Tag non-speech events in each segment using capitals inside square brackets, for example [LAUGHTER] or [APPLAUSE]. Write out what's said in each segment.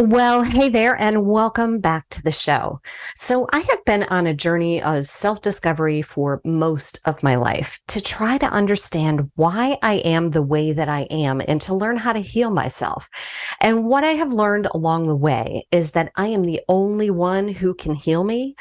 Well, hey there, and welcome back to the show. So, I have been on a journey of self discovery for most of my life to try to understand why I am the way that I am and to learn how to heal myself. And what I have learned along the way is that I am the only one who can heal me.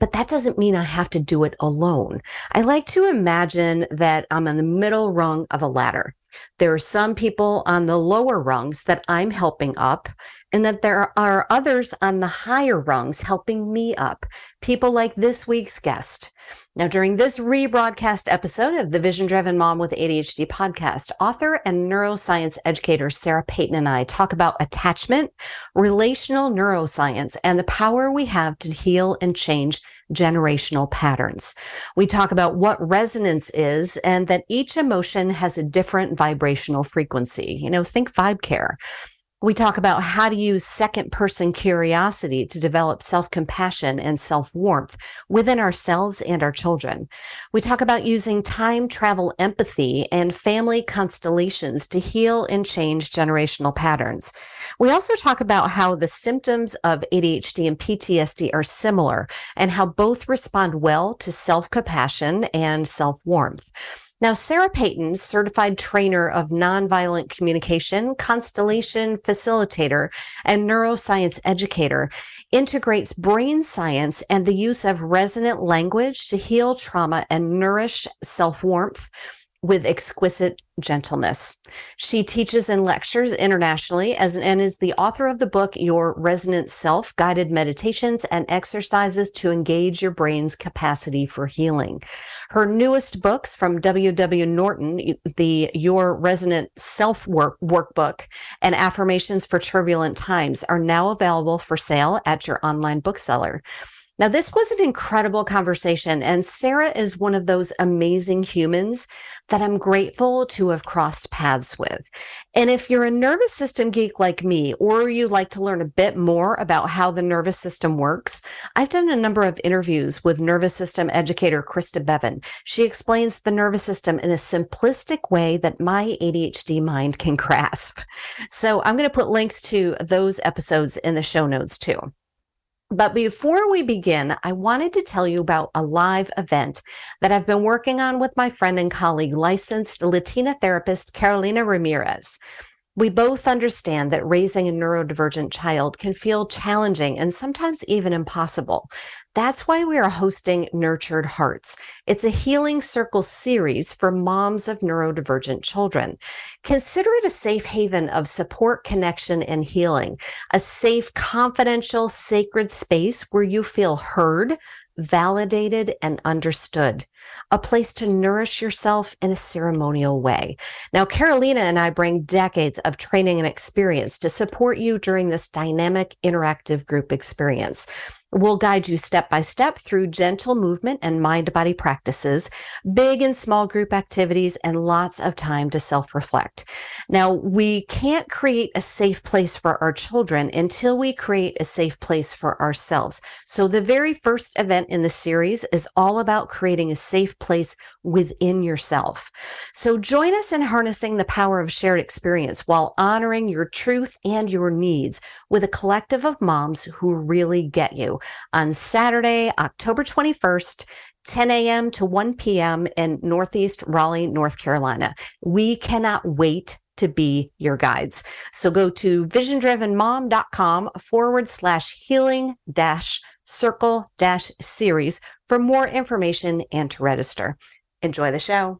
But that doesn't mean I have to do it alone. I like to imagine that I'm in the middle rung of a ladder. There are some people on the lower rungs that I'm helping up and that there are others on the higher rungs helping me up, people like this week's guest. Now, during this rebroadcast episode of the Vision Driven Mom with ADHD podcast, author and neuroscience educator Sarah Peyton and I talk about attachment, relational neuroscience, and the power we have to heal and change generational patterns. We talk about what resonance is and that each emotion has a different vibrational frequency. You know, think vibe care. We talk about how to use second person curiosity to develop self compassion and self warmth within ourselves and our children. We talk about using time travel empathy and family constellations to heal and change generational patterns. We also talk about how the symptoms of ADHD and PTSD are similar and how both respond well to self compassion and self warmth. Now, Sarah Peyton, certified trainer of nonviolent communication, constellation facilitator, and neuroscience educator, integrates brain science and the use of resonant language to heal trauma and nourish self warmth with exquisite gentleness. She teaches and lectures internationally as and is the author of the book Your Resonant Self: Guided Meditations and Exercises to Engage Your Brain's Capacity for Healing. Her newest books from W.W. Norton, the Your Resonant Self work workbook and Affirmations for Turbulent Times are now available for sale at your online bookseller. Now, this was an incredible conversation, and Sarah is one of those amazing humans that I'm grateful to have crossed paths with. And if you're a nervous system geek like me, or you'd like to learn a bit more about how the nervous system works, I've done a number of interviews with nervous system educator Krista Bevan. She explains the nervous system in a simplistic way that my ADHD mind can [LAUGHS] grasp. So I'm going to put links to those episodes in the show notes too. But before we begin, I wanted to tell you about a live event that I've been working on with my friend and colleague, licensed Latina therapist Carolina Ramirez. We both understand that raising a neurodivergent child can feel challenging and sometimes even impossible. That's why we are hosting Nurtured Hearts. It's a healing circle series for moms of neurodivergent children. Consider it a safe haven of support, connection, and healing, a safe, confidential, sacred space where you feel heard, validated, and understood a place to nourish yourself in a ceremonial way. Now, Carolina and I bring decades of training and experience to support you during this dynamic interactive group experience. We'll guide you step by step through gentle movement and mind body practices, big and small group activities, and lots of time to self reflect. Now, we can't create a safe place for our children until we create a safe place for ourselves. So the very first event in the series is all about creating a safe place within yourself. So join us in harnessing the power of shared experience while honoring your truth and your needs with a collective of moms who really get you on Saturday, October 21st, 10 a.m. to 1 p.m. in Northeast Raleigh, North Carolina. We cannot wait to be your guides. So go to visiondrivenmom.com forward slash healing dash circle dash series for more information and to register. Enjoy the show.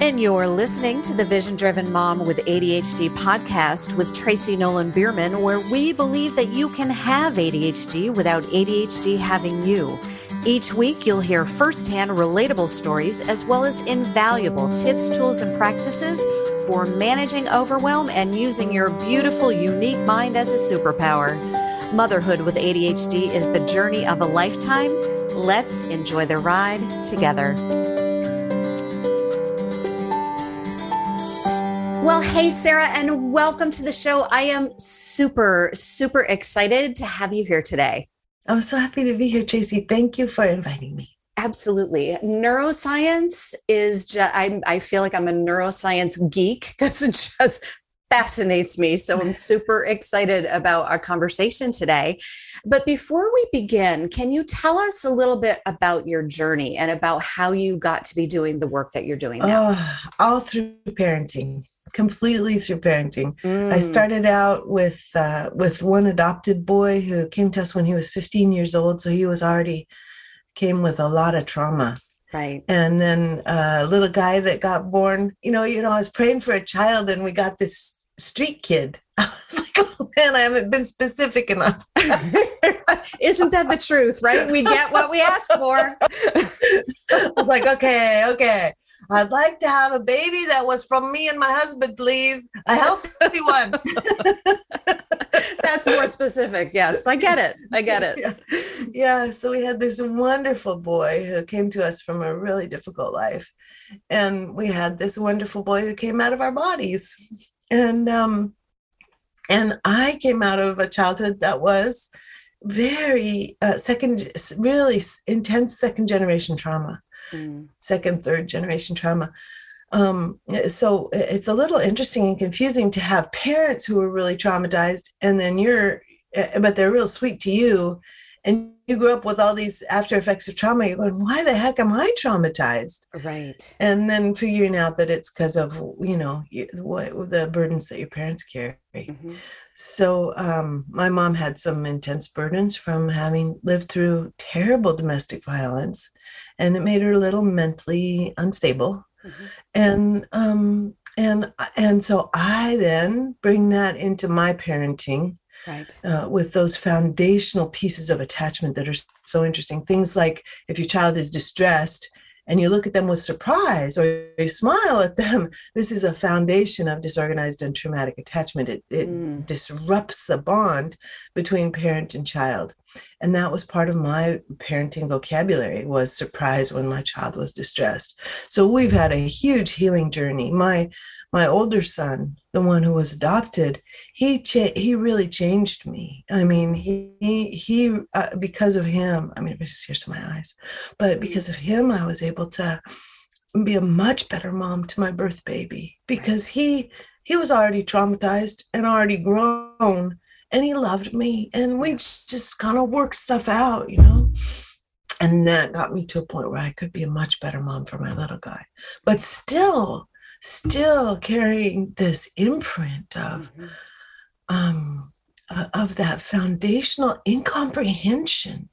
And you're listening to the Vision Driven Mom with ADHD podcast with Tracy Nolan Bierman, where we believe that you can have ADHD without ADHD having you. Each week, you'll hear firsthand relatable stories as well as invaluable tips, tools, and practices for managing overwhelm and using your beautiful, unique mind as a superpower. Motherhood with ADHD is the journey of a lifetime. Let's enjoy the ride together. Well, hey, Sarah, and welcome to the show. I am super, super excited to have you here today. I'm so happy to be here, Tracy. Thank you for inviting me. Absolutely. Neuroscience is just, I, I feel like I'm a neuroscience geek because it just fascinates me. So I'm [LAUGHS] super excited about our conversation today. But before we begin, can you tell us a little bit about your journey and about how you got to be doing the work that you're doing now? Oh, all through parenting, completely through parenting. Mm. I started out with uh, with one adopted boy who came to us when he was 15 years old, so he was already came with a lot of trauma. Right. And then a little guy that got born, you know, you know, I was praying for a child, and we got this street kid. [LAUGHS] I was like, oh man, I haven't been specific enough. [LAUGHS] Isn't that the truth, right? We get what we ask for. I was like, okay, okay. I'd like to have a baby that was from me and my husband, please. A healthy one. [LAUGHS] That's more specific. Yes, I get it. I get it. Yeah. yeah. So we had this wonderful boy who came to us from a really difficult life. And we had this wonderful boy who came out of our bodies. And um and I came out of a childhood that was very uh, second really intense second generation trauma Mm. second, third generation trauma. Um, so it's a little interesting and confusing to have parents who are really traumatized, and then you're, eh, but they're real sweet to you, and you grew up with all these after effects of trauma. You're going, why the heck am I traumatized? Right. And then figuring out that it's because of you know you, what the burdens that your parents carry. Mhm. So um, my mom had some intense burdens from having lived through terrible domestic violence, and it made her a little mentally unstable. Mhm. And um, and and so I then bring that into my parenting Right. uh, with those foundational pieces of attachment that are so interesting. Things like if your child is distressed and you look at them with surprise or you smile at them, [LAUGHS] this is a foundation of disorganized and traumatic attachment. It, it Mm. disrupts the bond between parent and child. And that was part of my parenting vocabulary was surprise when my child was distressed. So we've had a huge healing journey. My my older son, the one who was adopted, he cha- he really changed me. I mean, he he, he uh, because of him. I mean, in my eyes, but because of him, I was able to be a much better mom to my birth baby because he he was already traumatized and already grown, and he loved me, and we just kind of worked stuff out, you know. And that got me to a point where I could be a much better mom for my little guy, but still, still carrying this imprint of Mhm. um, uh, of that foundational incomprehension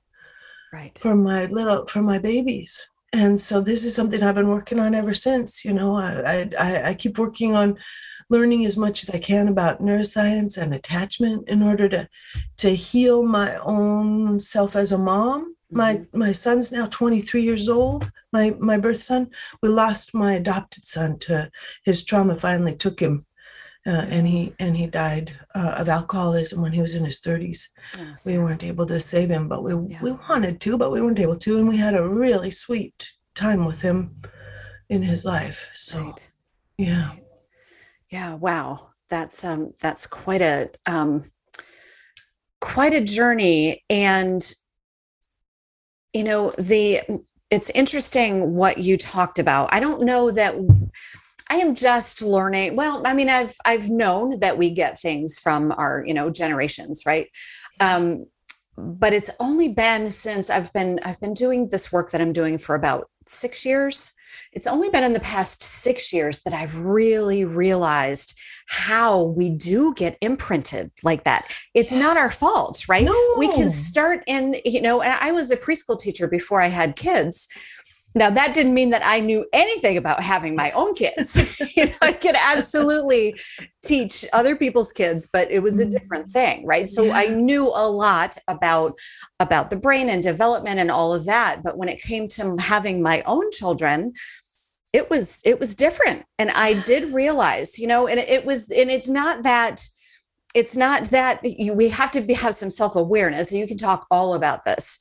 Right. for my little for my babies and so this is something i've been working on ever since you know i i, I keep working on learning as much as i can about neuroscience and attachment in order to to heal my own self as a mom my Mhm. my son's now 23 years old my my birth son we lost my adopted son to his trauma finally took him uh, and he and he died uh, of alcoholism when he was in his 30s Oh, we weren't able to save him but we Yeah. we wanted to but we weren't able to and we had a really sweet time with him in his life so Right. yeah Yeah, wow. That's um that's quite a um quite a journey and you know the it's interesting what you talked about. I don't know that I am just learning. Well, I mean I've I've known that we get things from our, you know, generations, right? Um but it's only been since I've been I've been doing this work that I'm doing for about 6 years. It's only been in the past 6 years that I've really realized how we do get imprinted like that. It's Yeah. not our fault, right? We can start in, you know, I was a preschool teacher before I had kids. Now that didn't mean that I knew anything about having my own kids. [LAUGHS] you know, I could absolutely teach other people's kids, but it was a mm-hmm. different thing, right? So I knew a lot about about the brain and development and all of that, but when it came to having my own children, it was it was different. And i did realize you know and it was and it's not that it's not that you, we have to be, have some self-awareness and you can talk all about this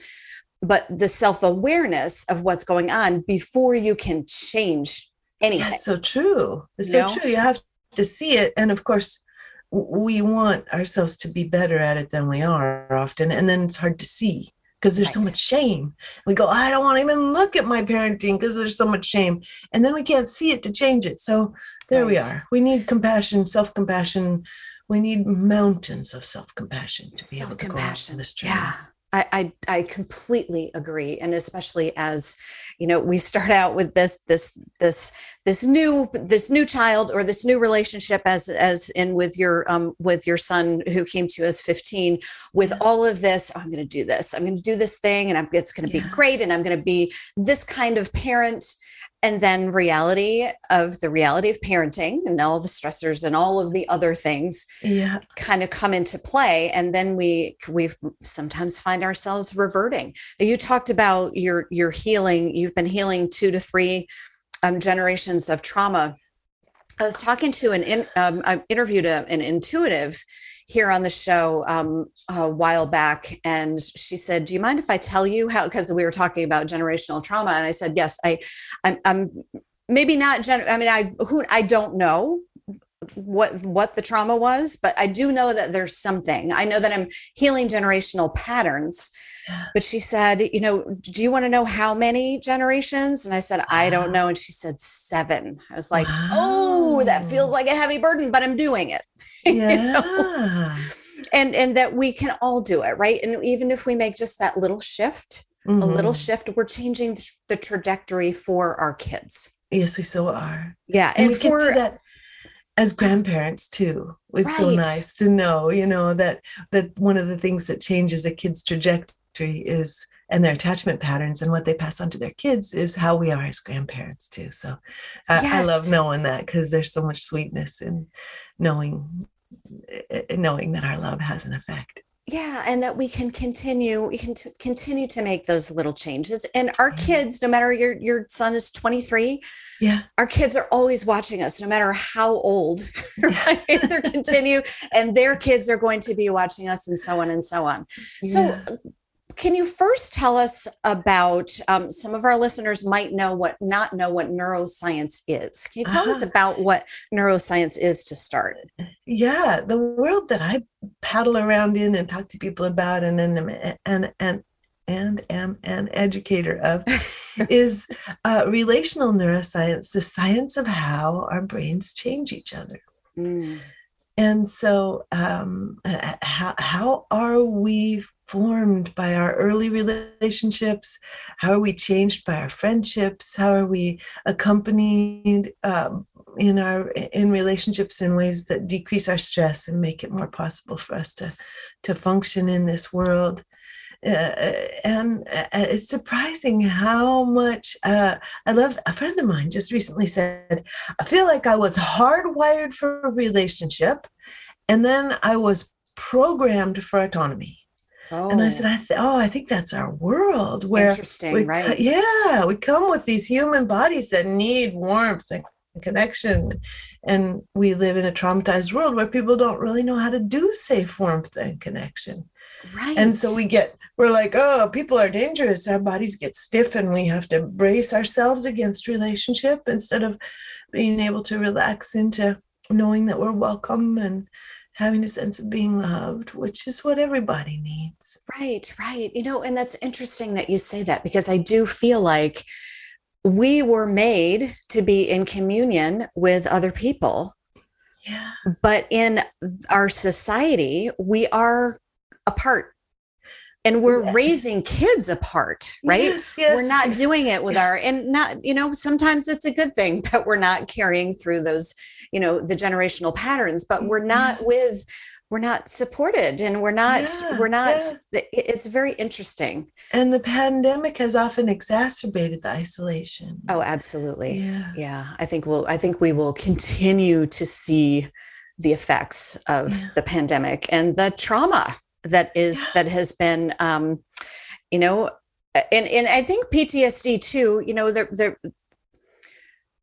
but the self-awareness of what's going on before you can change anything. That's so true. It's You so know? true. You have to see it. And of course we want ourselves to be better at it than we are often. And then it's hard to see because there's so much shame we go i don't want to even look at my parenting because there's so much shame and then we can't see it to change it so there right. we are. We need compassion, self compassion. We need mountains of self compassion to be able to go on this journey. Yeah. I, I, I completely agree, and especially as you know, we start out with this this this this new this new child or this new relationship, as as in with your um with your son who came to us fifteen, with all of this. Oh, I'm going to do this. I'm going to do this thing, and I'm, it's going to yeah. be great, and I'm going to be this kind of parent and then reality of the reality of parenting and all the stressors and all of the other things yeah. kind of come into play. And then we we sometimes find ourselves reverting. You talked about your your healing. You've been healing two to three um, generations of trauma i was talking to an in, um, i interviewed a, an intuitive here on the show um, a while back, and she said, "Do you mind if I tell you how?" Because we were talking about generational trauma, and I said, "Yes, I, I'm, I'm maybe not. Gen- I mean, I who I don't know." what what the trauma was but i do know that there's something i know that i'm healing generational patterns but she said, you know, do you want to know how many generations? And I said, I don't know. And she said, seven. I was like, wow. oh, that feels like a heavy burden, but I'm doing it. Yeah. [LAUGHS] you know? And and that we can all do it, right? And even if we make just that little shift, mm-hmm. a little mm-hmm. shift, we're changing the trajectory for our kids. Yes, we so are. Yeah. And, and we for, can do that as grandparents too. It's right. so nice to know, you know, that that one of the things that changes a kid's trajectory is and their attachment patterns and what they pass on to their kids is how we are as grandparents too. So i, yes. I love knowing that because there's so much sweetness in knowing eh, eh, knowing that our love has an effect. Yeah and that we can continue we can t- continue to make those little changes. And our kids no matter your your son is 23 yeah. our kids are always watching us no matter how old [LAUGHS] right? they're continue and their kids are going to be watching us and so on and so on. Yeah. so can you first tell us about um, some of our listeners might know what not know what neuroscience is? Can you tell uh-huh. us about what neuroscience is to start? Yeah, the world that I paddle around in and talk to people about, and and and and and am an educator of [LAUGHS] is uh, relational neuroscience, the science of how our brains change each other. Mm. And so, um, how, how are we formed by our early relationships? How are we changed by our friendships? How are we accompanied um, in our in relationships in ways that decrease our stress and make it more possible for us to to function in this world? Uh, and uh, it's surprising how much uh, I love. A friend of mine just recently said, "I feel like I was hardwired for a relationship, and then I was programmed for autonomy." Oh. And I said, I th- "Oh, I think that's our world where interesting, we, right? Yeah, we come with these human bodies that need warmth and connection, and we live in a traumatized world where people don't really know how to do safe warmth and connection. Right. And so we get we're like, oh, people are dangerous. Our bodies get stiff, and we have to brace ourselves against relationship instead of being able to relax into knowing that we're welcome and having a sense of being loved, which is what everybody needs. Right, right. You know, and that's interesting that you say that because I do feel like we were made to be in communion with other people. Yeah. But in our society, we are apart and we're raising kids apart right yes, yes. we're not doing it with our and not you know sometimes it's a good thing [LAUGHS] that we're not carrying through those you know the generational patterns but we're not mm-hmm. with we're not supported and we're not yeah, we're not yeah. it's very interesting and the pandemic has often exacerbated the isolation oh absolutely yeah, yeah. i think we'll i think we will continue to see the effects of the pandemic and the trauma that is that has been um you know and and i think ptsd too you know there there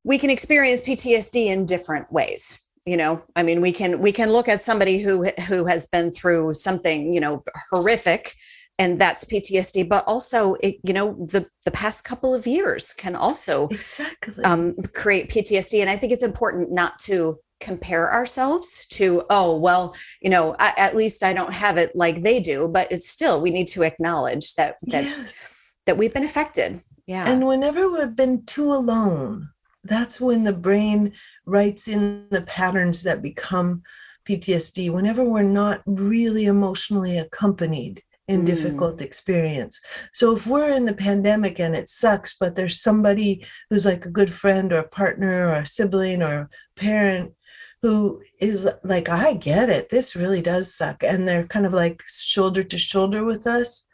we can experience PTSD in different ways you know? I mean we can we can look at somebody who who has been through something you know horrific and that's PTSD but also it, you know the the past couple of years can also exactly. um, create PTSD and i think it's important not to compare ourselves to oh well you know I, at least i don't have it like they do but it's still we need to acknowledge that that yes. that we've been affected yeah and whenever we've been too alone that's when the brain writes in the patterns that become PTSD whenever we're not really emotionally accompanied in mm. difficult experience. So if we're in the pandemic and it sucks, but there's somebody who's like a good friend or a partner or a sibling or a parent who is like, I get it. This really does suck. And they're kind of like shoulder to shoulder with us.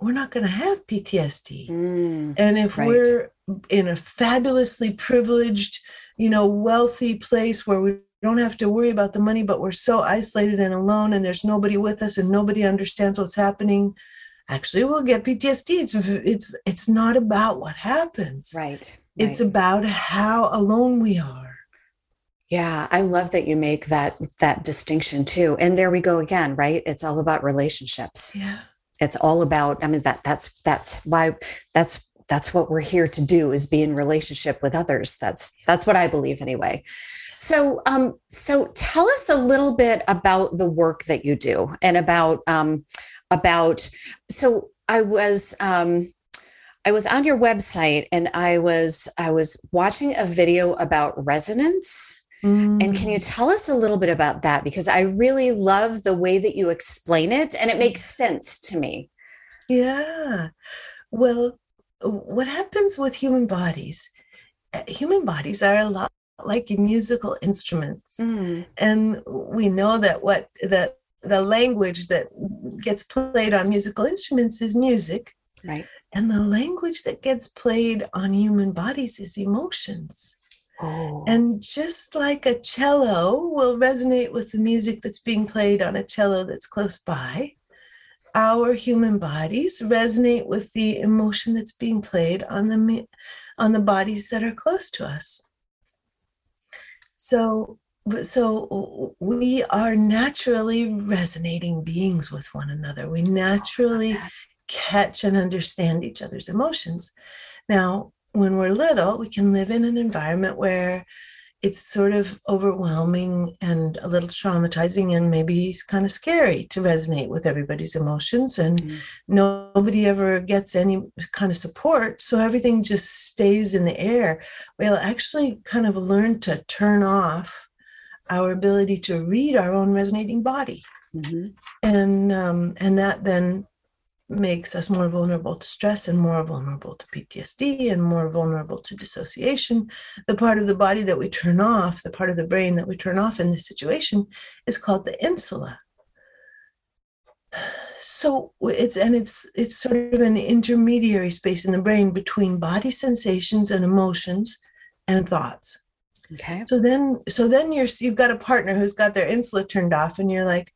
We're not going to have PTSD. Mm, and if right. we're in a fabulously privileged, you know, wealthy place where we don't have to worry about the money, but we're so isolated and alone and there's nobody with us and nobody understands what's happening. Actually, we'll get PTSD. It's it's it's not about what happens. Right. It's about how alone we are. Yeah, I love that you make that that distinction too. And there we go again, right? It's all about relationships. Yeah. It's all about I mean that that's that's why that's that's what we're here to do is be in relationship with others. That's that's what I believe anyway. So um so tell us a little bit about the work that you do and about um about so I was um I was on your website and I was I was watching a video about resonance Mm. And can you mm. tell us a little bit about that? Because I really love the way that you explain it and it makes sense to me. Yeah. Well, what happens with human bodies? Eh, human bodies are a lot like musical instruments. Mm. And we know that what that the language that gets played on musical instruments is music. Right. And the language that gets played on human bodies is emotions. Oh. And just like a cello will resonate with the music that's being played on a cello that's close by, our human bodies resonate with the emotion that's being played on the on the bodies that are close to us. So so we are naturally resonating beings with one another. We naturally catch and understand each other's emotions. Now, when we're little, we can live in an environment where it's sort of overwhelming and a little traumatizing and maybe kind of scary to resonate with everybody's emotions and mm-hmm. nobody ever gets any kind of support so everything just stays in the air we'll actually kind of learn to turn off our ability to read our own resonating body mm-hmm. and um, and that then makes us more vulnerable to stress and more vulnerable to PTSD and more vulnerable to dissociation. The part of the body that we turn off, the part of the brain that we turn off in this situation, is called the insula. So it's and it's it's sort of an intermediary space in the brain between body sensations and emotions and thoughts. Okay. So then so then you're you've got a partner who's got their insula turned off and you're like,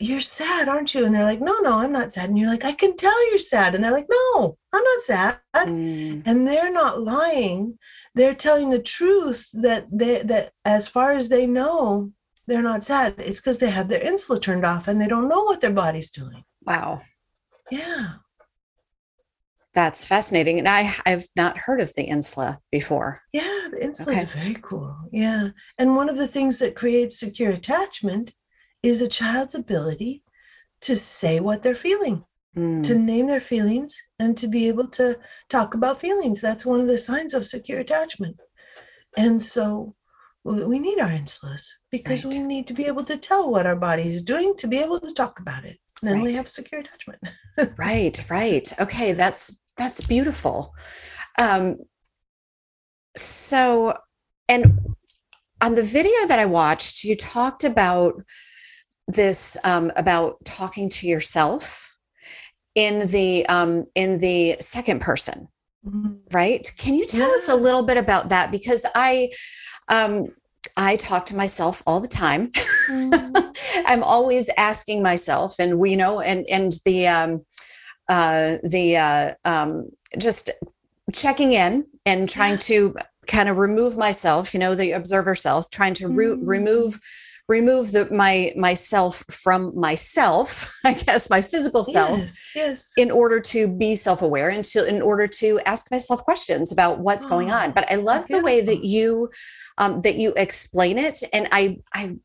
you're sad, aren't you? And they're like, no, no, I'm not sad. And you're like, I can tell you're sad. And they're like, no, I'm not sad. Mm. And they're not lying. They're telling the truth that they that as far as they know, they're not sad. It's because they have their insula turned off and they don't know what their body's doing. Wow. Yeah. That's fascinating. And I, I've not heard of the insula before. Yeah, the insula okay. is very cool. Yeah. And one of the things that creates secure attachment is a child's ability to say what they're feeling, mm. to name their feelings, and to be able to talk about feelings. That's one of the signs of secure attachment. And so we need our insulas because right. we need to be able to tell what our body is doing to be able to talk about it. then right. we have secure attachment. [LAUGHS] right, right. Okay, that's that's beautiful. Um, so, and on the video that I watched, you talked about this um, about talking to yourself in the um, in the second person mm-hmm. right can you tell yeah. us a little bit about that because i um, i talk to myself all the time mm-hmm. [LAUGHS] i'm always asking myself and we know and and the um uh the uh um just checking in and trying yeah. to kind of remove myself you know the observer self trying to re- mm-hmm. remove remove the my myself from myself [LAUGHS] i guess my physical self yes, yes. in order to be self-aware and to in order to ask myself questions about what's oh, going on. But i love the way that you um, that you explain it. And i i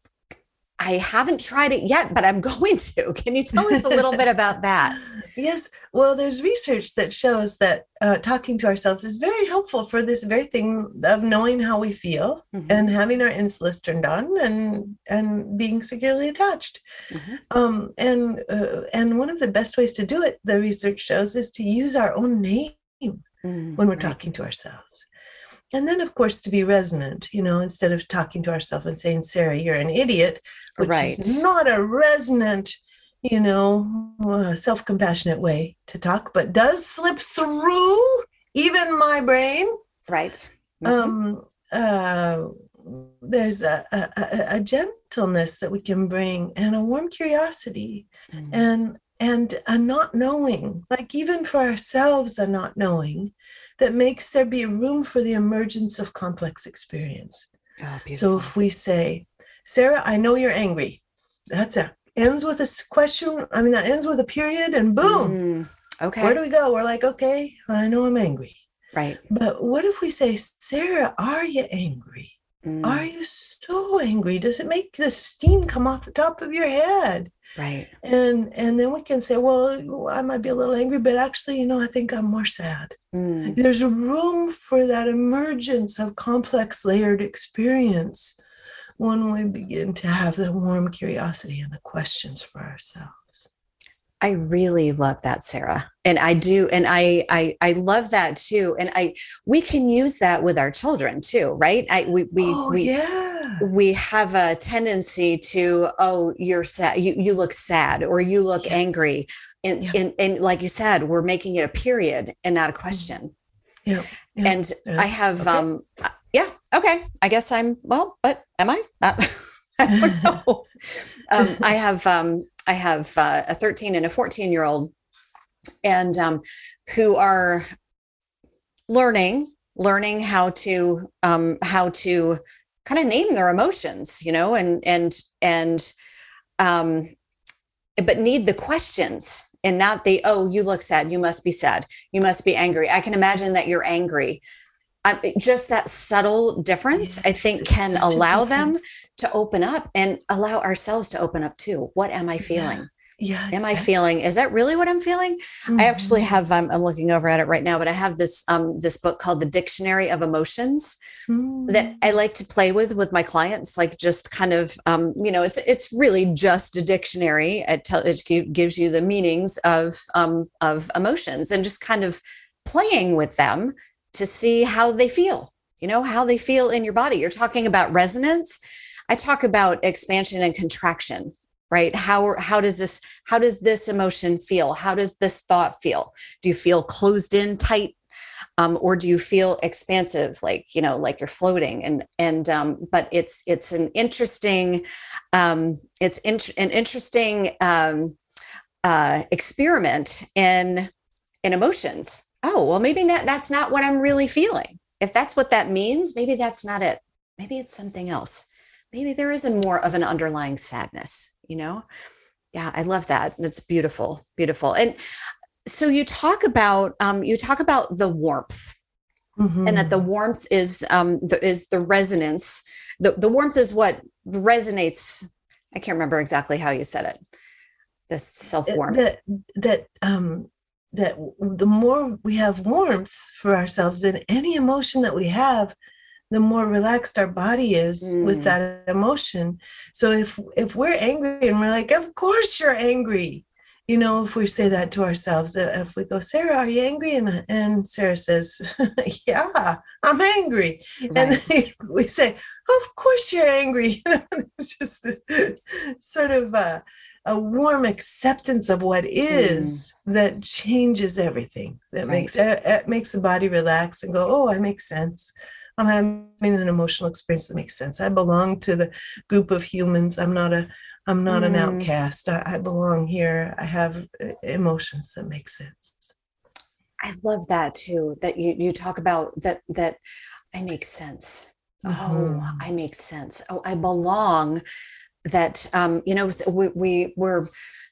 I haven't tried it yet, but I'm [LAUGHS] going to. Can you tell us a little bit about that? [LAUGHS] Yes. Well, there's research that shows that uh, talking to ourselves is very helpful for this very thing of knowing how we feel mm-hmm. and having our insulas turned on and and being securely attached. Mm-hmm. Um, and uh, and one of the best ways to do it, the research shows, is to use our own name mm-hmm. when we're talking to ourselves. And then, of course, to be resonant, you know, instead of talking to ourselves and saying, Sarah, you're an idiot, which right. is not a resonant you know, uh, self compassionate way to talk, but does slip through even my brain. Right. Mm-hmm. Um, uh, there's a, a, a, gentleness that we can bring and a warm curiosity mm. and and a not knowing like even for ourselves a not knowing that makes there be room for the emergence of complex experience oh, so if we say sarah i know you're angry that's it ends with a question. I mean, that ends with a period and boom. Mm, okay. Where do we go? We're like, okay, I know I'm angry. Right. But what if we say, Sarah, are you angry? Mm. Are you so angry? Does it make the steam come off the top of your head? Right. And and then we can say, well, I might be a little angry, but actually, you know, I think I'm more sad. Mm. There's room for that emergence of complex layered experience when we begin to have the warm curiosity and the questions for ourselves. I really love that, Sarah. And I do, and I I I love that too. And I we can use that with our children too, right? I we we oh, we yeah. we have a tendency to, oh, you're sad, you you look sad or you look yeah. angry. And, yeah. and and like you said, we're making it a period and not a mm-hmm. question. Yeah. yeah. And I have okay. um yeah, okay. I guess I'm well, but am I? Uh, [LAUGHS] I don't [LAUGHS] know. um, I have um, I have uh, a 13 and a 14 year old, and um, who are learning learning how to um, how to kind of name their emotions, you know, and and and um, but need the questions and not the oh you look sad. You must be sad. You must be angry. I can imagine that you're angry. Um, just that subtle difference, yes, I think, can allow them to open up and allow ourselves to open up too. What am I feeling? Yeah. Yeah. Am. I feeling? Is that really what I'm feeling? Mm-hmm. I actually mm-hmm. have. I'm, I'm, looking over at it right now, but I have this um, this book called The Dictionary of Emotions mm-hmm. that I like to play with with my clients. Like just kind of, um, you know, it's it's really just a dictionary. It, tell, it gives you the meanings of um, of emotions and just kind of playing with them to see how they feel, you know, how they feel in your body. You're talking about resonance. I talk about expansion and contraction, right? How how does this how does this emotion feel? How does this thought feel? Do you feel closed in tight um, or do you feel expansive like you know like you're floating and and um, but it's it's an interesting um, it's in, an interesting um, uh, experiment in in emotions oh, well, maybe that, that's not what I'm really feeling. If that's what that means, maybe that's not it. Maybe it's something else. Maybe there is a more of an underlying sadness, you know? Yeah, I love that. That's beautiful, beautiful. And so you talk about um, you talk about the warmth, mm-hmm. and that the mm-hmm. warmth is um, the, is the resonance. The the warmth is what resonates. I can't remember exactly how you said it. This self warmth. That that um, that the more we have warmth for ourselves in any emotion that we have the more relaxed our body is mm. with that emotion so if if we're angry and we're like of course you're angry you know if we say that to ourselves uh, if we go sarah are you angry and, and sarah says [LAUGHS] yeah i'm angry right. and [LAUGHS] then we say of course you're angry [LAUGHS] it's just this sort of uh, a warm acceptance of what is mm. that changes everything that right. makes it, makes the body relax and go oh i make sense i'm having an emotional experience that makes sense. I belong to the group of humans. I'm not a i'm not mm. an outcast. I, I belong here. I have uh, emotions that make sense. I love that too that you you talk about that that i make sense. Oh, mm-hmm. oh i make sense. Oh i belong that um, you know we, we were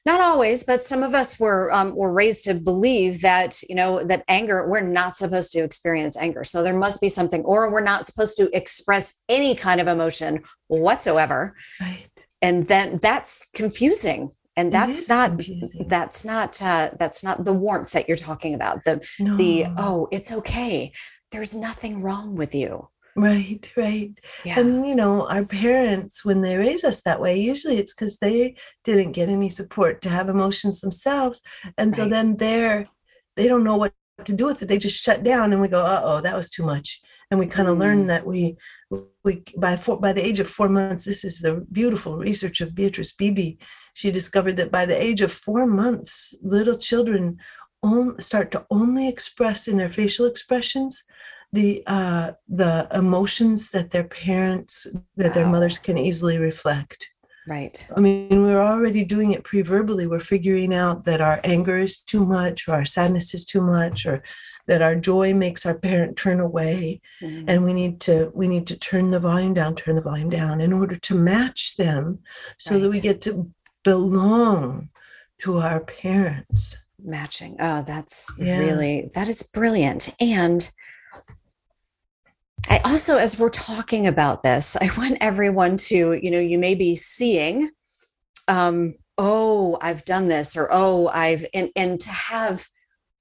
not always, but some of us were um, were raised to believe that you know that anger we're not supposed to experience anger. So there must be something, or we're not supposed to express any kind of emotion whatsoever. Right. and then that's confusing and that's not confusing. that's not uh, that's not the warmth that you're talking about the no. the oh it's okay there's nothing wrong with you right right yeah. and you know our parents when they raise us that way usually it's because they didn't get any support to have emotions themselves and right. so then they're they don't know what to do with it they just shut down and we go uh-oh that was too much and we kind of mm. learn that we we by four, by the age of four months this is the beautiful research of beatrice beebe she discovered that by the age of four months little children on, start to only express in their facial expressions the uh, the emotions that their parents that wow. their mothers can easily reflect right i mean we're already doing it pre-verbally we're figuring out that our anger is too much or our sadness is too much or that our joy makes our parent turn away mm-hmm. and we need to we need to turn the volume down turn the volume down in order to match them so right. that we get to belong to our parents matching oh that's yeah. really that is brilliant and I also, as we're talking about this, I want everyone to, you know, you may be seeing, um, oh, I've done this, or oh, I've, and, and to have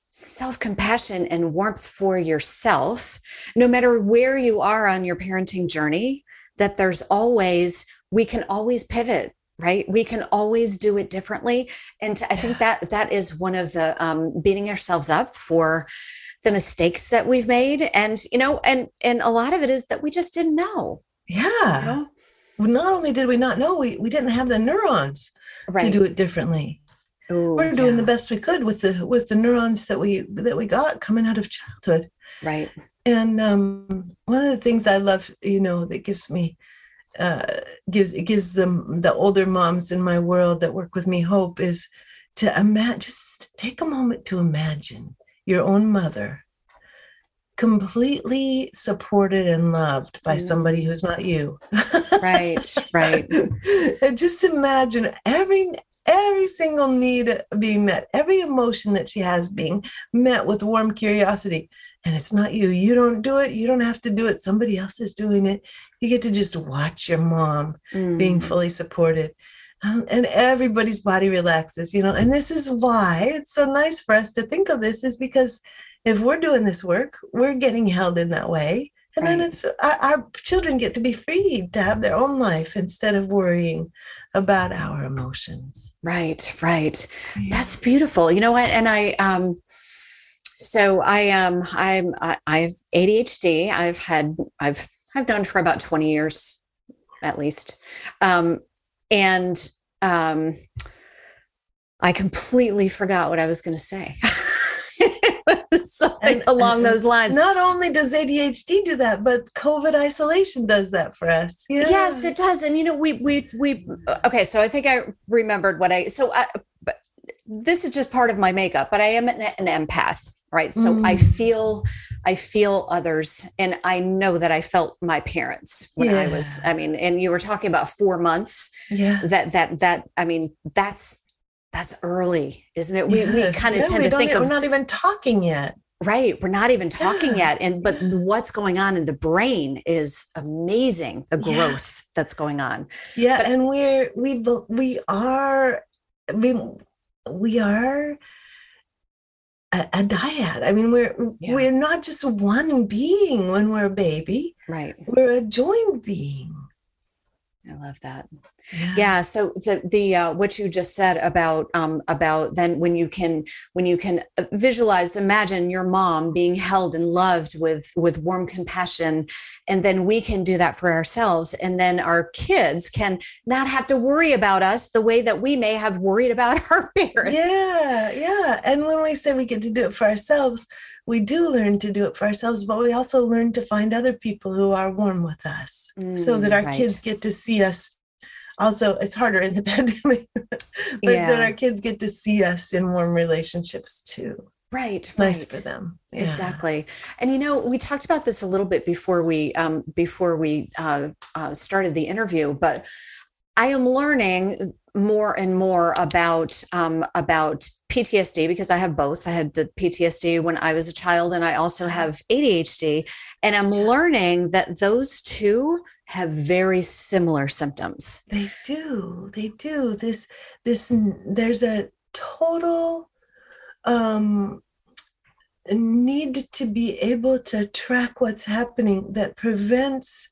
self compassion and warmth for yourself, no matter where you are on your parenting journey, that there's always, we can always pivot right? We can always do it differently. And to, i think that that is one of the um, beating ourselves up for the mistakes that we've made and you know and and a lot of it is that we just didn't know yeah you know? not only did we not know we, we didn't have the neurons right. to do it differently Ooh, we're doing yeah. the best we could with the with the neurons that we that we got coming out of childhood right and um, one of the things i love you know that gives me uh, gives it gives them the older moms in my world that work with me hope is to imagine just take a moment to imagine your own mother completely supported and loved by mm. somebody who's not you right right [LAUGHS] and just imagine every every single need being met, every emotion that she has being met with warm curiosity. And it's not you. You don't do it. You don't have to do it. Somebody else is doing it. You get to just watch your mom mm. being fully supported. Um, and everybody's body relaxes, you know. And this is why it's so nice for us to think of this, is because if we're doing this work, we're getting held in that way. And right. then it's our, our, children get to be free to have their own life instead of worrying about our emotions. Right, right. Yeah. That's beautiful. You know what? And I um so I am um, I'm I, I've ADHD. I've had I've I've known for about 20 years at least. Um and um I completely forgot what I was going to say. [LAUGHS] something and, along those lines. Not only does ADHD do that, but COVID isolation does that for us. Yeah. Yes, it does. And you know, we we we okay. So I think I remembered what I so I. This is just part of my makeup, but I am an, an empath, right? So mm. I feel I feel others, and I know that I felt my parents when yeah. I was. I mean, and you were talking about four months. Yeah. That that that. I mean, that's that's early, isn't it? We, yes. we kind of yeah, tend to think of we're not even talking yet. Right. We're not even talking yeah. yet. And but what's going on in the brain is amazing, the growth yeah. that's going on. Yeah. But, and we're we we are we we are a, a dyad. I mean, we're yeah. we're not just one being when we're a baby. Right. We're a joined being. I love that. Yeah. yeah. so the the uh, what you just said about um about then when you can when you can uh, visualize imagine your mom being held and loved with with warm compassion and then we can do that for ourselves and then our kids can not have to worry about us the way that we may have worried about [LAUGHS] our parents. Yeah, yeah. And when we say we get to do it for ourselves, we do learn to do it for ourselves, but we also learn to find other people who are warm with us mm, so that mm, our right. kids get to see us. Also, it's harder in the [LAUGHS] pandemic, but yeah. that our kids get to see us in warm relationships too. Right, nice right. for them. Yeah. Exactly. And you know, we talked about this a little bit before we um, before we uh, uh, started the interview, but I am learning more and more about um, about PTSD because I have both. I had the PTSD when I was a child, and I also have ADHD. And I'm learning that those two have very similar symptoms. They do. They do. This this there's a total um need to be able to track what's happening that prevents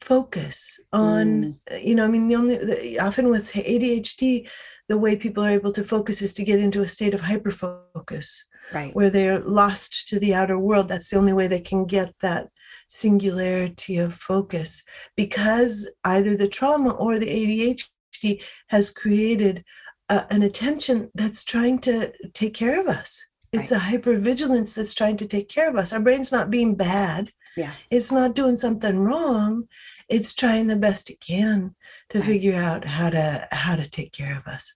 focus on mm. you know i mean the only the, often with adhd the way people are able to focus is to get into a state of hyper focus right where they're lost to the outer world that's the only way they can get that singularity of focus because either the trauma or the adhd has created uh, an attention that's trying to take care of us it's right. a hypervigilance that's trying to take care of us. Our brain's not being bad. Yeah. It's not doing something wrong. It's trying the best it can to right. figure out how to how to take care of us.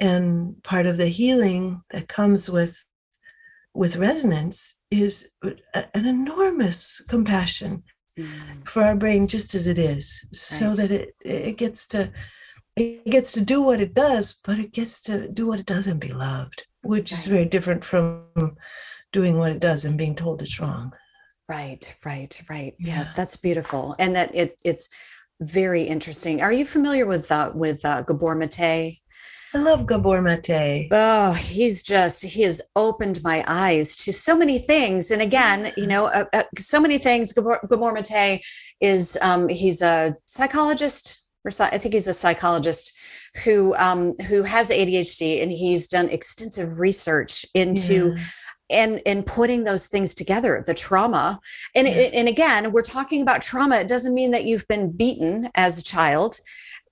And part of the healing that comes with with resonance is a, an enormous compassion mm. for our brain just as it is so right. that it it gets to it gets to do what it does but it gets to do what it does and be loved which right. is very different from doing what it does and being told it's wrong. Right, right, right. Yeah, yeah that's beautiful, and that it it's very interesting. Are you familiar with uh, with uh, Gabor Mate? I love Gabor Mate. Oh, he's just, he has opened my eyes to so many things. And again, you know, uh, uh, so many things. Gabor, Gabor Mate is, um, he's a psychologist, or I think he's a psychologist who um, who has ADHD, and he's done extensive research into. Yeah. And, and putting those things together, the trauma, and yeah. and again, we're talking about trauma. It doesn't mean that you've been beaten as a child,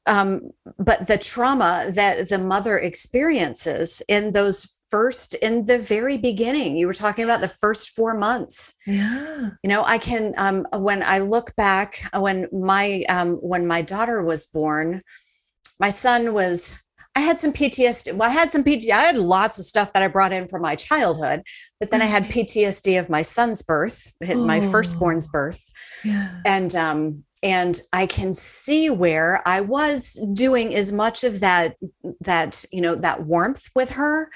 um, but the trauma that the mother experiences in those first in the very beginning you were talking about the first four months yeah you know i can um, when i look back when my um, when my daughter was born my son was I had some PTSD. Well, I had some PTSD. I had lots of stuff that I brought in from my childhood, but then I had PTSD of my son's birth, my firstborn's oh. birth. Yeah. And um and I can see where I was doing as much of that that, you know, that warmth with her.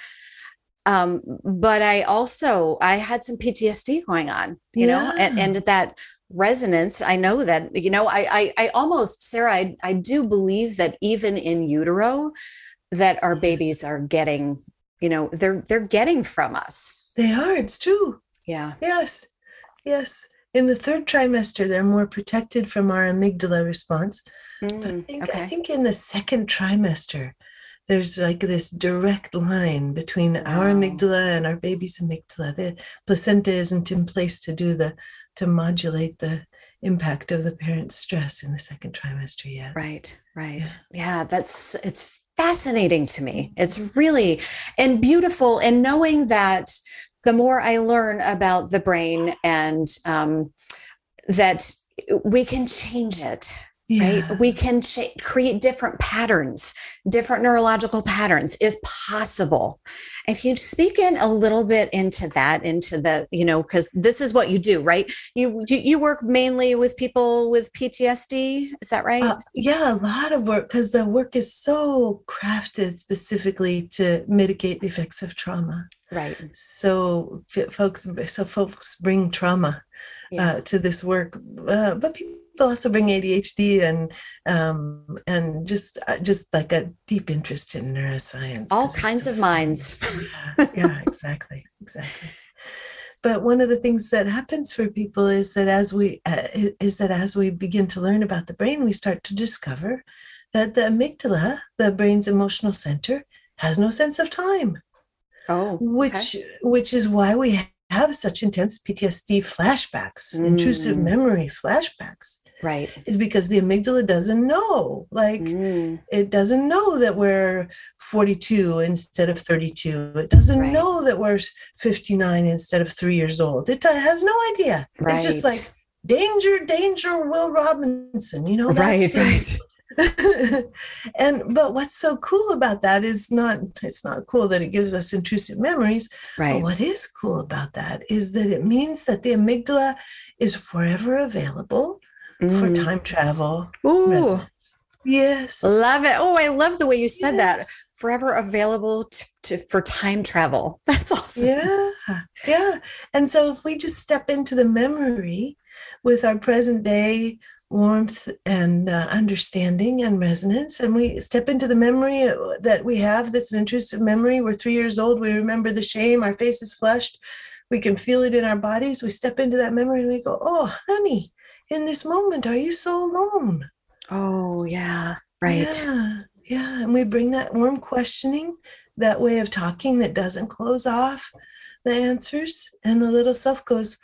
Um, but I also I had some PTSD going on, you yeah. know, and, and that resonance i know that you know i i, I almost sarah I, I do believe that even in utero that our babies are getting you know they're they're getting from us. They are it's true. Yeah. Yes. Yes in the third trimester they're more protected from our amygdala response mm, but I think, okay. I think in the second trimester there's like this direct line between wow. our amygdala and our baby's amygdala the placenta isn't in place to do the to modulate the impact of the parent's stress in the second trimester yet. Right, right. Yeah. yeah, that's it's fascinating to me. It's really and beautiful and knowing that the more I learn about the brain and um, that we can change it yeah. right we can ch- create different patterns different neurological patterns is possible. If you speak in a little bit into that into the you know because this is what you do right? You, you, you work mainly with people with ptsd is that right? Uh, yeah a lot of work because the work is so crafted specifically to mitigate the effects of trauma right so folks so folks bring trauma yeah. uh, to this work uh, but people also bring ADHD and um, and just uh, just like a deep interest in neuroscience. All kinds so of minds. yeah, [LAUGHS] yeah, exactly, exactly. But one of the things that happens for people is that as we uh, is that as we begin to learn about the brain, we start to discover that the amygdala, the brain's emotional center, has no sense of time. Oh, okay. which which is why we have such intense PTSD flashbacks, mm. intrusive memory flashbacks. Right. Is because the amygdala doesn't know. Like mm. it doesn't know that we're 42 instead of 32. It doesn't right. know that we're 59 instead of three years old. It has no idea. Right. It's just like danger, danger, Will Robinson, you know? right, the, right. [LAUGHS] and but what's so cool about that is not it's not cool that it gives us intrusive memories right. but what is cool about that is that it means that the amygdala is forever available mm. for time travel Ooh. yes. Love it. Oh i love the way you said yes. that forever available to, to, for time travel. [LAUGHS] That's awesome. Yeah. Yeah. And so if we just step into the memory with our present day warmth and uh, understanding and resonance. And we step into the memory uh, that we have that's an intrusive memory. We're three years old. We remember the shame. Our face is flushed. We can feel it in our bodies. We step into that memory and we go, Oh, honey, in this moment, are you so alone? Oh, yeah. Right. Yeah. Yeah. And we bring that warm questioning, that way of talking that doesn't close off the answers. And the little self goes,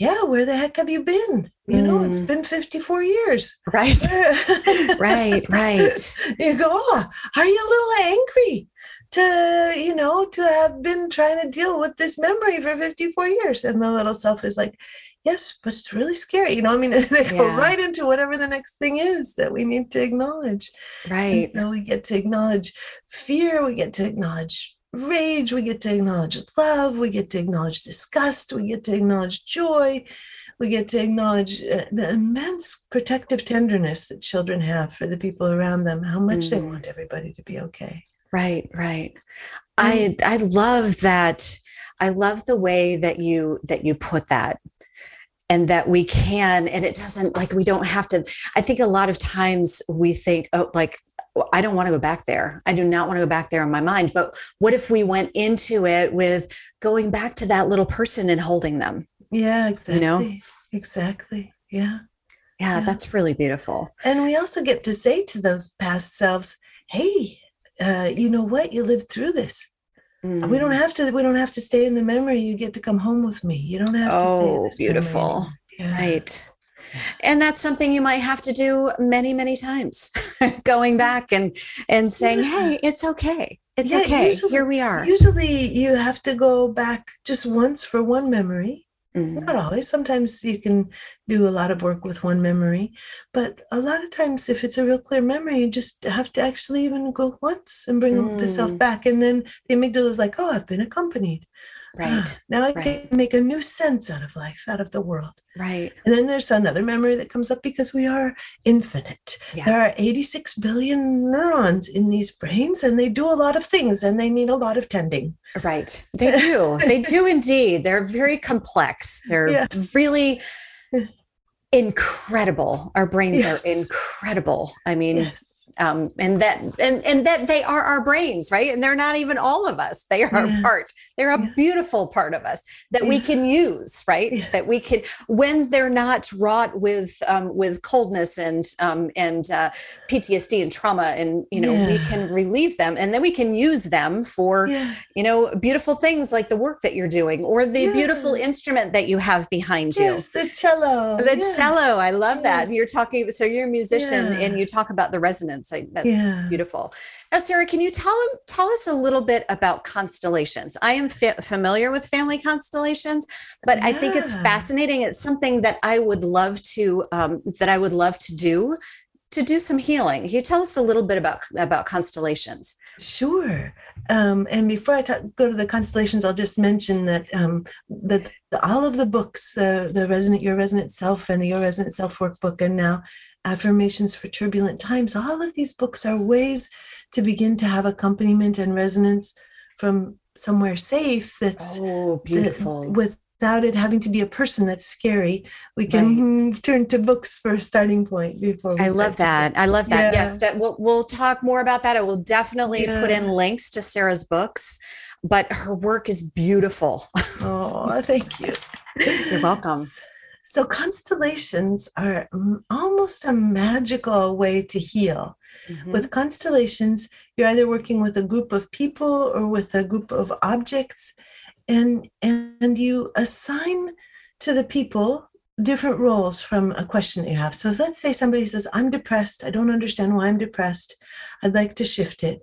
yeah, where the heck have you been? You know, it's mm. been 54 years. Right. [LAUGHS] Right. Right. You go, oh, are you a little angry to, you know, to have been trying to deal with this memory for 54 years? And the little self is like, yes, but it's really scary. You know, I mean, [LAUGHS] they go right into whatever the next thing is that we need to acknowledge. And Right. so we get to acknowledge fear, we get to acknowledge rage, we get to acknowledge love, we get to acknowledge disgust, we get to acknowledge joy, we get to acknowledge uh, the immense protective tenderness that children have for the people around them, how much they Mm. want everybody to be okay. Right, right. I I love that. I love the way that you that you put that and that we can and it doesn't like we don't have to I think a lot of times we think oh like "Well, I don't want to go back there. I do not want to go back there in my mind. But what if we went into it with going back to that little person and holding them? Yeah, exactly. You know? Exactly. Yeah. Yeah, Yeah. that's really beautiful. And we also get to say to those past selves, hey, uh, you know what? You lived through this. We don't Mm. have to. We don't have to stay in the memory. You get to come home with me. You don't have to stay. in Oh, beautiful. Yeah. Right. And that's something you might have to do many, many times, [LAUGHS] going back and and saying. "Hey, it's okay. It's Yeah, okay. usually- Here we are." Usually, you have to go back just once for one memory. Mm, Not always. Sometimes you can do a lot of work with one memory, but a lot of times, if it's a real clear memory, you just have to actually even go once and bring the self Mm. back. And then the amygdala is like, "Oh, I've been accompanied. Right. Now I right. can make a new sense out of life, out of the world." Right. And then there's another memory that comes up because we are infinite. Yeah. There are 86 billion neurons in these brains, and they do a lot of things and they need a lot of tending. Right. They do. they do [LAUGHS] indeed. They're very complex. They're Yes. really [LAUGHS] incredible. Our brains Yes. are incredible. I mean, Yes. um, and that and and that they are our brains, right? And they're not even all of us. They are Yeah. part. They're a Yeah. beautiful part of us that we can use, right? Yes. That we can when they're not wrought with um, with coldness and um, and uh, PTSD and trauma, and you know we can relieve them, and then we can use them for Yeah. you know beautiful things like the work that you're doing or the beautiful instrument that you have behind you. Yes, the cello. The yes. cello, I love that. You're talking, so you're a musician Yeah. and you talk about the resonance. I, that's Yeah. beautiful. Now, Sarah, can you tell tell us a little bit about constellations? I am fa- familiar with family constellations, but I think it's fascinating. It's something that I would love to um, that I would love to do to do some healing. Can you tell us a little bit about about constellations? Sure. Um, and before I talk, go to the constellations, I'll just mention that um, that the, all of the books, the the resonant your resonant self and the your resonant self workbook, and now affirmations for turbulent times. All of these books are ways to begin to have accompaniment and resonance from somewhere safe. That's Oh, that- beautiful. without it having to be a person that's scary. We can [LAUGHS] turn to books for a starting point before. We I love that. I love that. Yeah. Yes, that we'll we'll talk more about that. I will definitely put in links to Sarah's books, but her work is beautiful. Oh, thank you. [LAUGHS] You're welcome. So constellations are almost a magical way to heal. Mhm. With constellations, you're either working with a group of people or with a group of objects, and and you assign to the people different roles from a question that you have. So let's say somebody says, "I'm depressed. I don't understand why I'm depressed. I'd like to shift it."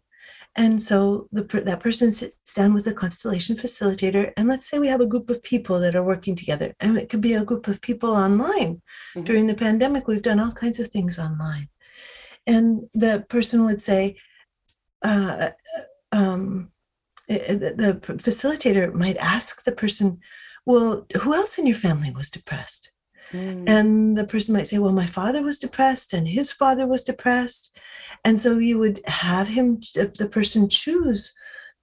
And so the, that person sits down with a constellation facilitator, and let's say we have a group of people that are working together, and it could be a group of people online. Mhm. During the pandemic, we've done all kinds of things online, and the person would say, uh, um, eh, eh, the facilitator might ask the person, "Well, who else in your family was depressed?" Mm. And the person might say, Well, my father was depressed and his father was depressed. And so you would have him, the person choose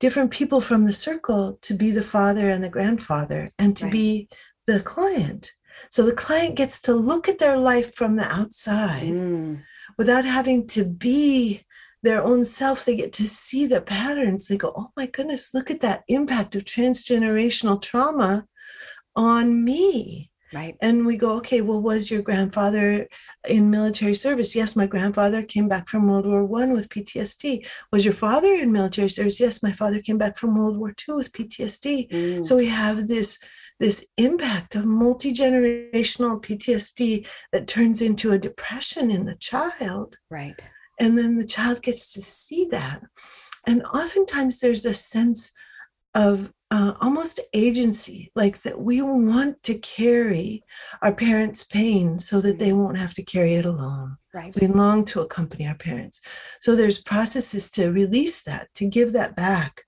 different people from the circle to be the father and the grandfather and to Right. be the client. So the client gets to look at their life from the outside mm. without having to be their own self. They get to see the patterns. They go, oh my goodness, look at that impact of transgenerational trauma on me. Right. And we go, okay, well, was your grandfather in military service? Yes, my grandfather came back from World War One with PTSD. Was your father in military service? Yes, my father came back from World War Two with PTSD. Mm. So we have this this impact of multi-generational PTSD that turns into a depression in the child. Right. And then the child gets to see that. And oftentimes there's a sense of uh, almost agency, like that we want to carry our parents' pain so that they won't have to carry it alone. Right. We long to accompany our parents. So there's processes to release that, to give that back,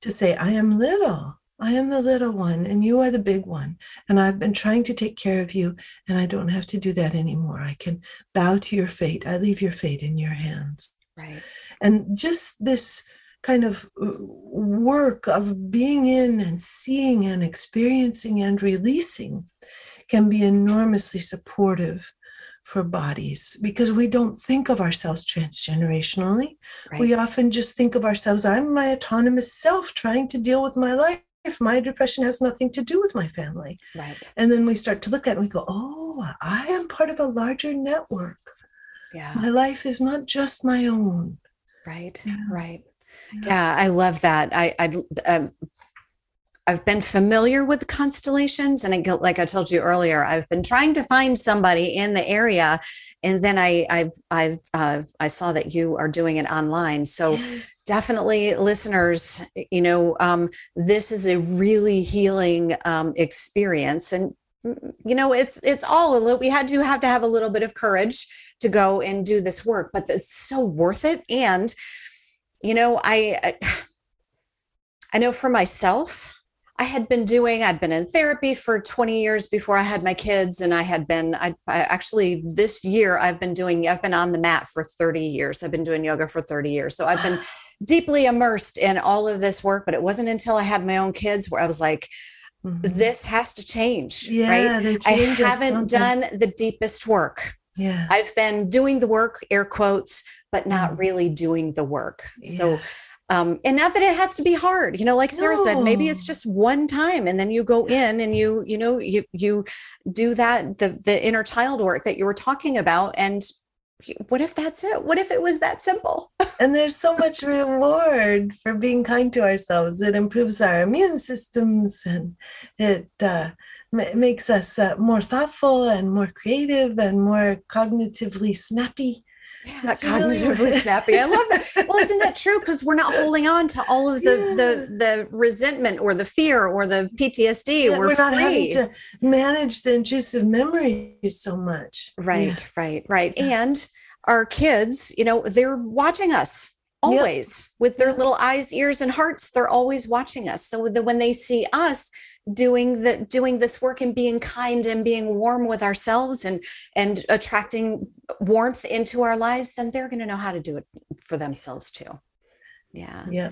to say, I am little. I am the little one and you are the big one. And I've been trying to take care of you and I don't have to do that anymore. I can bow to your fate. I leave your fate in your hands. Right. And just this kind of uh, work of being in and seeing and experiencing and releasing can be enormously supportive for bodies because we don't think of ourselves transgenerationally. Right. We often just think of ourselves, I'm my autonomous self trying to deal with my life. My depression has nothing to do with my family. Right. And then we start to look at it and we go, oh, I am part of a larger network. Yeah. My life is not just my own. Right. Yeah. Right. Yeah, I love that. I, I um, I've been familiar with constellations, and I, like I told you earlier, I've been trying to find somebody in the area, and then I I I uh, I saw that you are doing it online. So yes. definitely, listeners, you know, um, this is a really healing um, experience, and mm, you know, it's it's all a little. We had to have to have a little bit of courage to go and do this work, but it's so worth it, and you know, I [SIGHS] I know for myself, I had been doing, I'd been in therapy for 20 years before I had my kids. And I had been, I, I, actually, this year, I've been doing, I've been on the mat for 30 years. I've been doing yoga for 30 years. So I've been [GASPS] deeply immersed in all of this work. But it wasn't until I had my own kids where I was like, mm-hmm. this has to change. Yeah, right. I haven't done the deepest work. Yeah. I've been doing the work, air quotes, but not really doing the work. Yeah. So, um, and not that it has to be hard, you know, like Sarah no. said, maybe it's just one time and then you go in and you, you know, you, you do that, the, the inner child work that you were talking about. And what if that's it? What if it was that simple? [LAUGHS] and there's so much reward for being kind to ourselves. It improves our immune systems and it, uh, makes us uh, more thoughtful and more creative and more cognitively snappy. Yeah, that cognitively really snappy. I love that. Well, isn't that true? Because we're not holding on to all of the yeah. the the resentment or the fear or the PTSD. Yeah, we're, we're not having to manage the intrusive memories so much. Right, yeah. right, right. And our kids, you know, they're watching us always yep. with their little eyes, ears, and hearts. They're always watching us. So the, when they see us, doing the doing this work and being kind and being warm with ourselves and and attracting warmth into our lives then they're going to know how to do it for themselves too. Yeah. Yeah.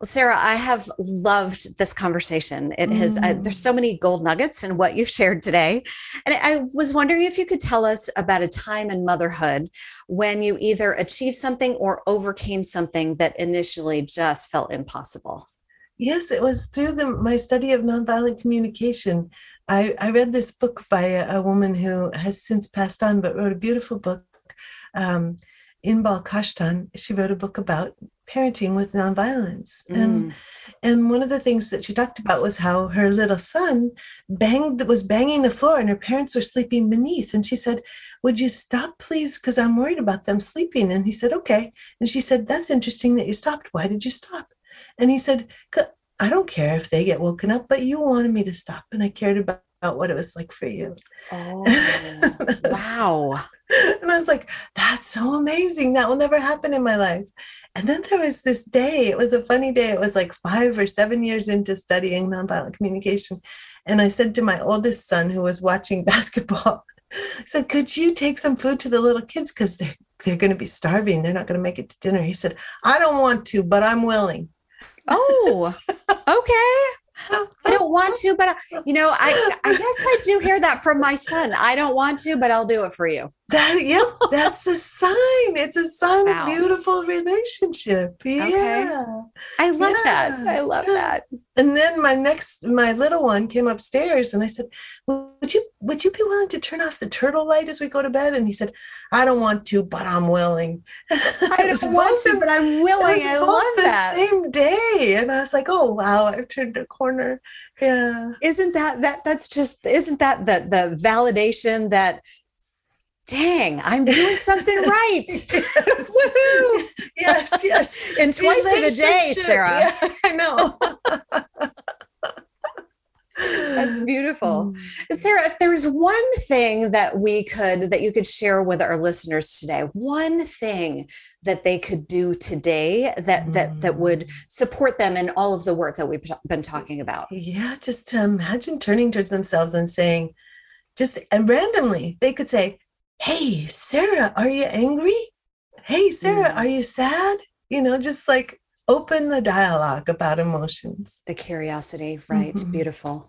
Well sarah i have loved this conversation. It has uh, there's mm. so many gold nuggets in what you've shared today. And i was wondering if you could tell us about a time in motherhood when you either achieved something or overcame something that initially just felt impossible Yes, it was through the, my study of nonviolent communication. I, I read this book by a, a, woman who has since passed on, but wrote a beautiful book. Um, Inbal Kashtan, she wrote a book about parenting with nonviolence. Mm. And, and one of the things that she talked about was how her little son banged was banging the floor and her parents were sleeping beneath. And she said, Would you stop, please? Because I'm worried about them sleeping. And he said, Okay. And she said, That's interesting that you stopped. Why did you stop? And he said, I don't care if they get woken up, but you wanted me to stop. And I cared about, what it was like for you. Oh, [LAUGHS] wow. And I was like, that's so amazing. That will never happen in my life. And then there was this day, it was a funny day. It was like five or seven years into studying nonviolent communication. And I said to my oldest son, who was watching [LAUGHS] basketball, I said, Could you take some food to the little kids? Because they're, they're going to be starving. They're not going to make it to dinner. He said, I don't want to, but I'm willing. Oh, okay. I don't want to, but I, you know, I I guess I do hear that from my son. I don't want to, but I'll do it for you. That yeah, [LAUGHS] that's a sign. It's a sign wow. of beautiful relationship. Yeah. Okay. I love yeah. that. I love yeah. that. And then my next my little one came upstairs and I said, Would you would you be willing to turn off the turtle light as we go to bed? And he said, I don't want to, but I'm willing. [LAUGHS] I don't want to, but I'm willing. I love the that. Same day. And I was like, oh wow, I've turned a corner. Yeah. Isn't that that that's just isn't that the the validation that dang, I'm doing something right. [LAUGHS] yes. Woohoo. Yes, yes. and twice in a day, Sarah. Yeah, I know. [LAUGHS] That's beautiful. Mm. Sarah, if there's one thing that we could that you could share with our listeners today, one thing that they could do today that mm. that that would mm. support them in all of the work that we've been talking about. Yeah, just to imagine turning towards themselves and saying just and randomly they could say, hey, Sarah, are you angry? Hey, Sarah, mm. are you sad? You know, just like open the dialogue about emotions. The curiosity, right? Mm-hmm. Beautiful.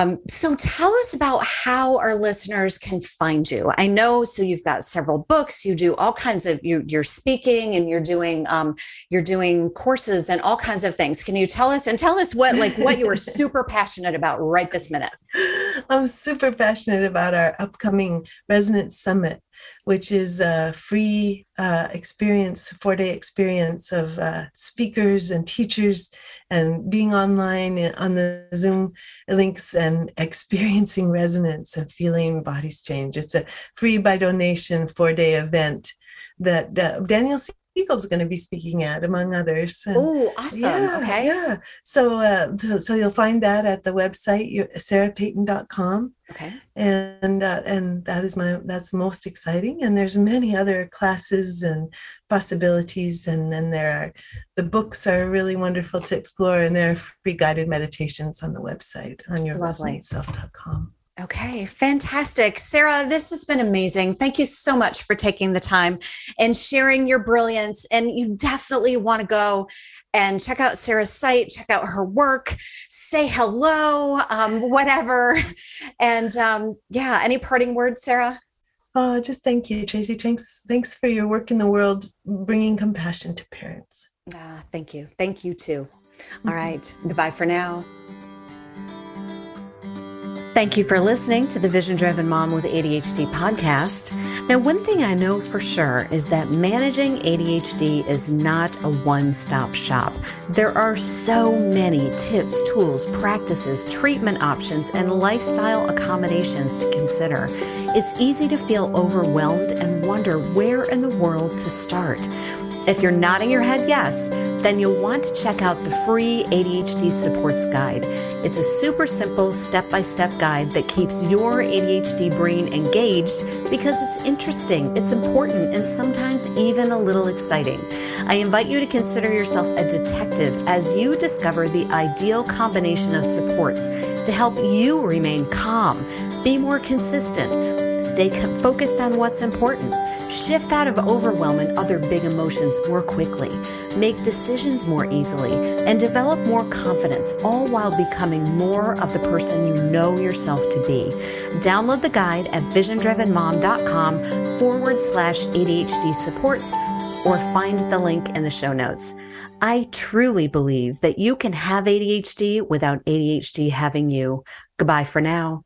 Um, so tell us about how our listeners can find you. I know, so you've got several books. You do all kinds of you, you're speaking and you're doing um, you're doing courses and all kinds of things. Can you tell us and tell us what like what you are [LAUGHS] super passionate about right this minute? I'm super passionate about our upcoming Resonance Summit which is a free uh, experience, four day experience of uh, speakers and teachers and being online on the Zoom links and [LAUGHS] experiencing resonance and feeling bodies change. It's a free by donation four day event that uh, Daniel Siegel's going to be speaking at, among others. Oh, awesome. Yeah, okay. Yeah. So, uh, so you'll find that at the website, sarahpeyton.com. Okay. And, uh, and that is my, that's most exciting. And there's many other classes and possibilities. And then there are, the books are really wonderful to explore and there are free guided meditations on the website on your self.com. Okay, fantastic. Sarah, this has been amazing. Thank you so much for taking the time and sharing your brilliance. And you definitely want to go and check out Sarah's site, check out her work, say hello, um, whatever. [LAUGHS] And um, yeah, any parting words, Sarah? Oh, just thank you, Tracy. Thanks, thanks for your work in the world, bringing compassion to parents. Ah, thank you. Thank you too. All mm-hmm. right. Goodbye for now. Thank you for listening to the Vision Driven Mom with ADHD podcast. Now, one thing I know for sure is that managing ADHD is not a one stop shop. There are so many tips, tools, practices, treatment options, and lifestyle accommodations to consider. It's easy to feel overwhelmed and wonder where in the world to start. If you're nodding your head yes, then you'll want to check out the free ADHD Supports Guide. It's a super simple step by step guide that keeps your ADHD brain engaged because it's interesting, it's important, and sometimes even a little exciting. I invite you to consider yourself a detective as you discover the ideal combination of supports to help you remain calm, be more consistent, stay focused on what's important Shift out of overwhelm and other big emotions more quickly, make decisions more easily, and develop more confidence, all while becoming more of the person you know yourself to be. Download the guide at visiondrivenmom.com forward slash ADHD supports or find the link in the show notes. I truly believe that you can have ADHD without ADHD having you. Goodbye for now.